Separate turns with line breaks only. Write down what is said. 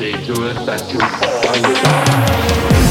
to it that you.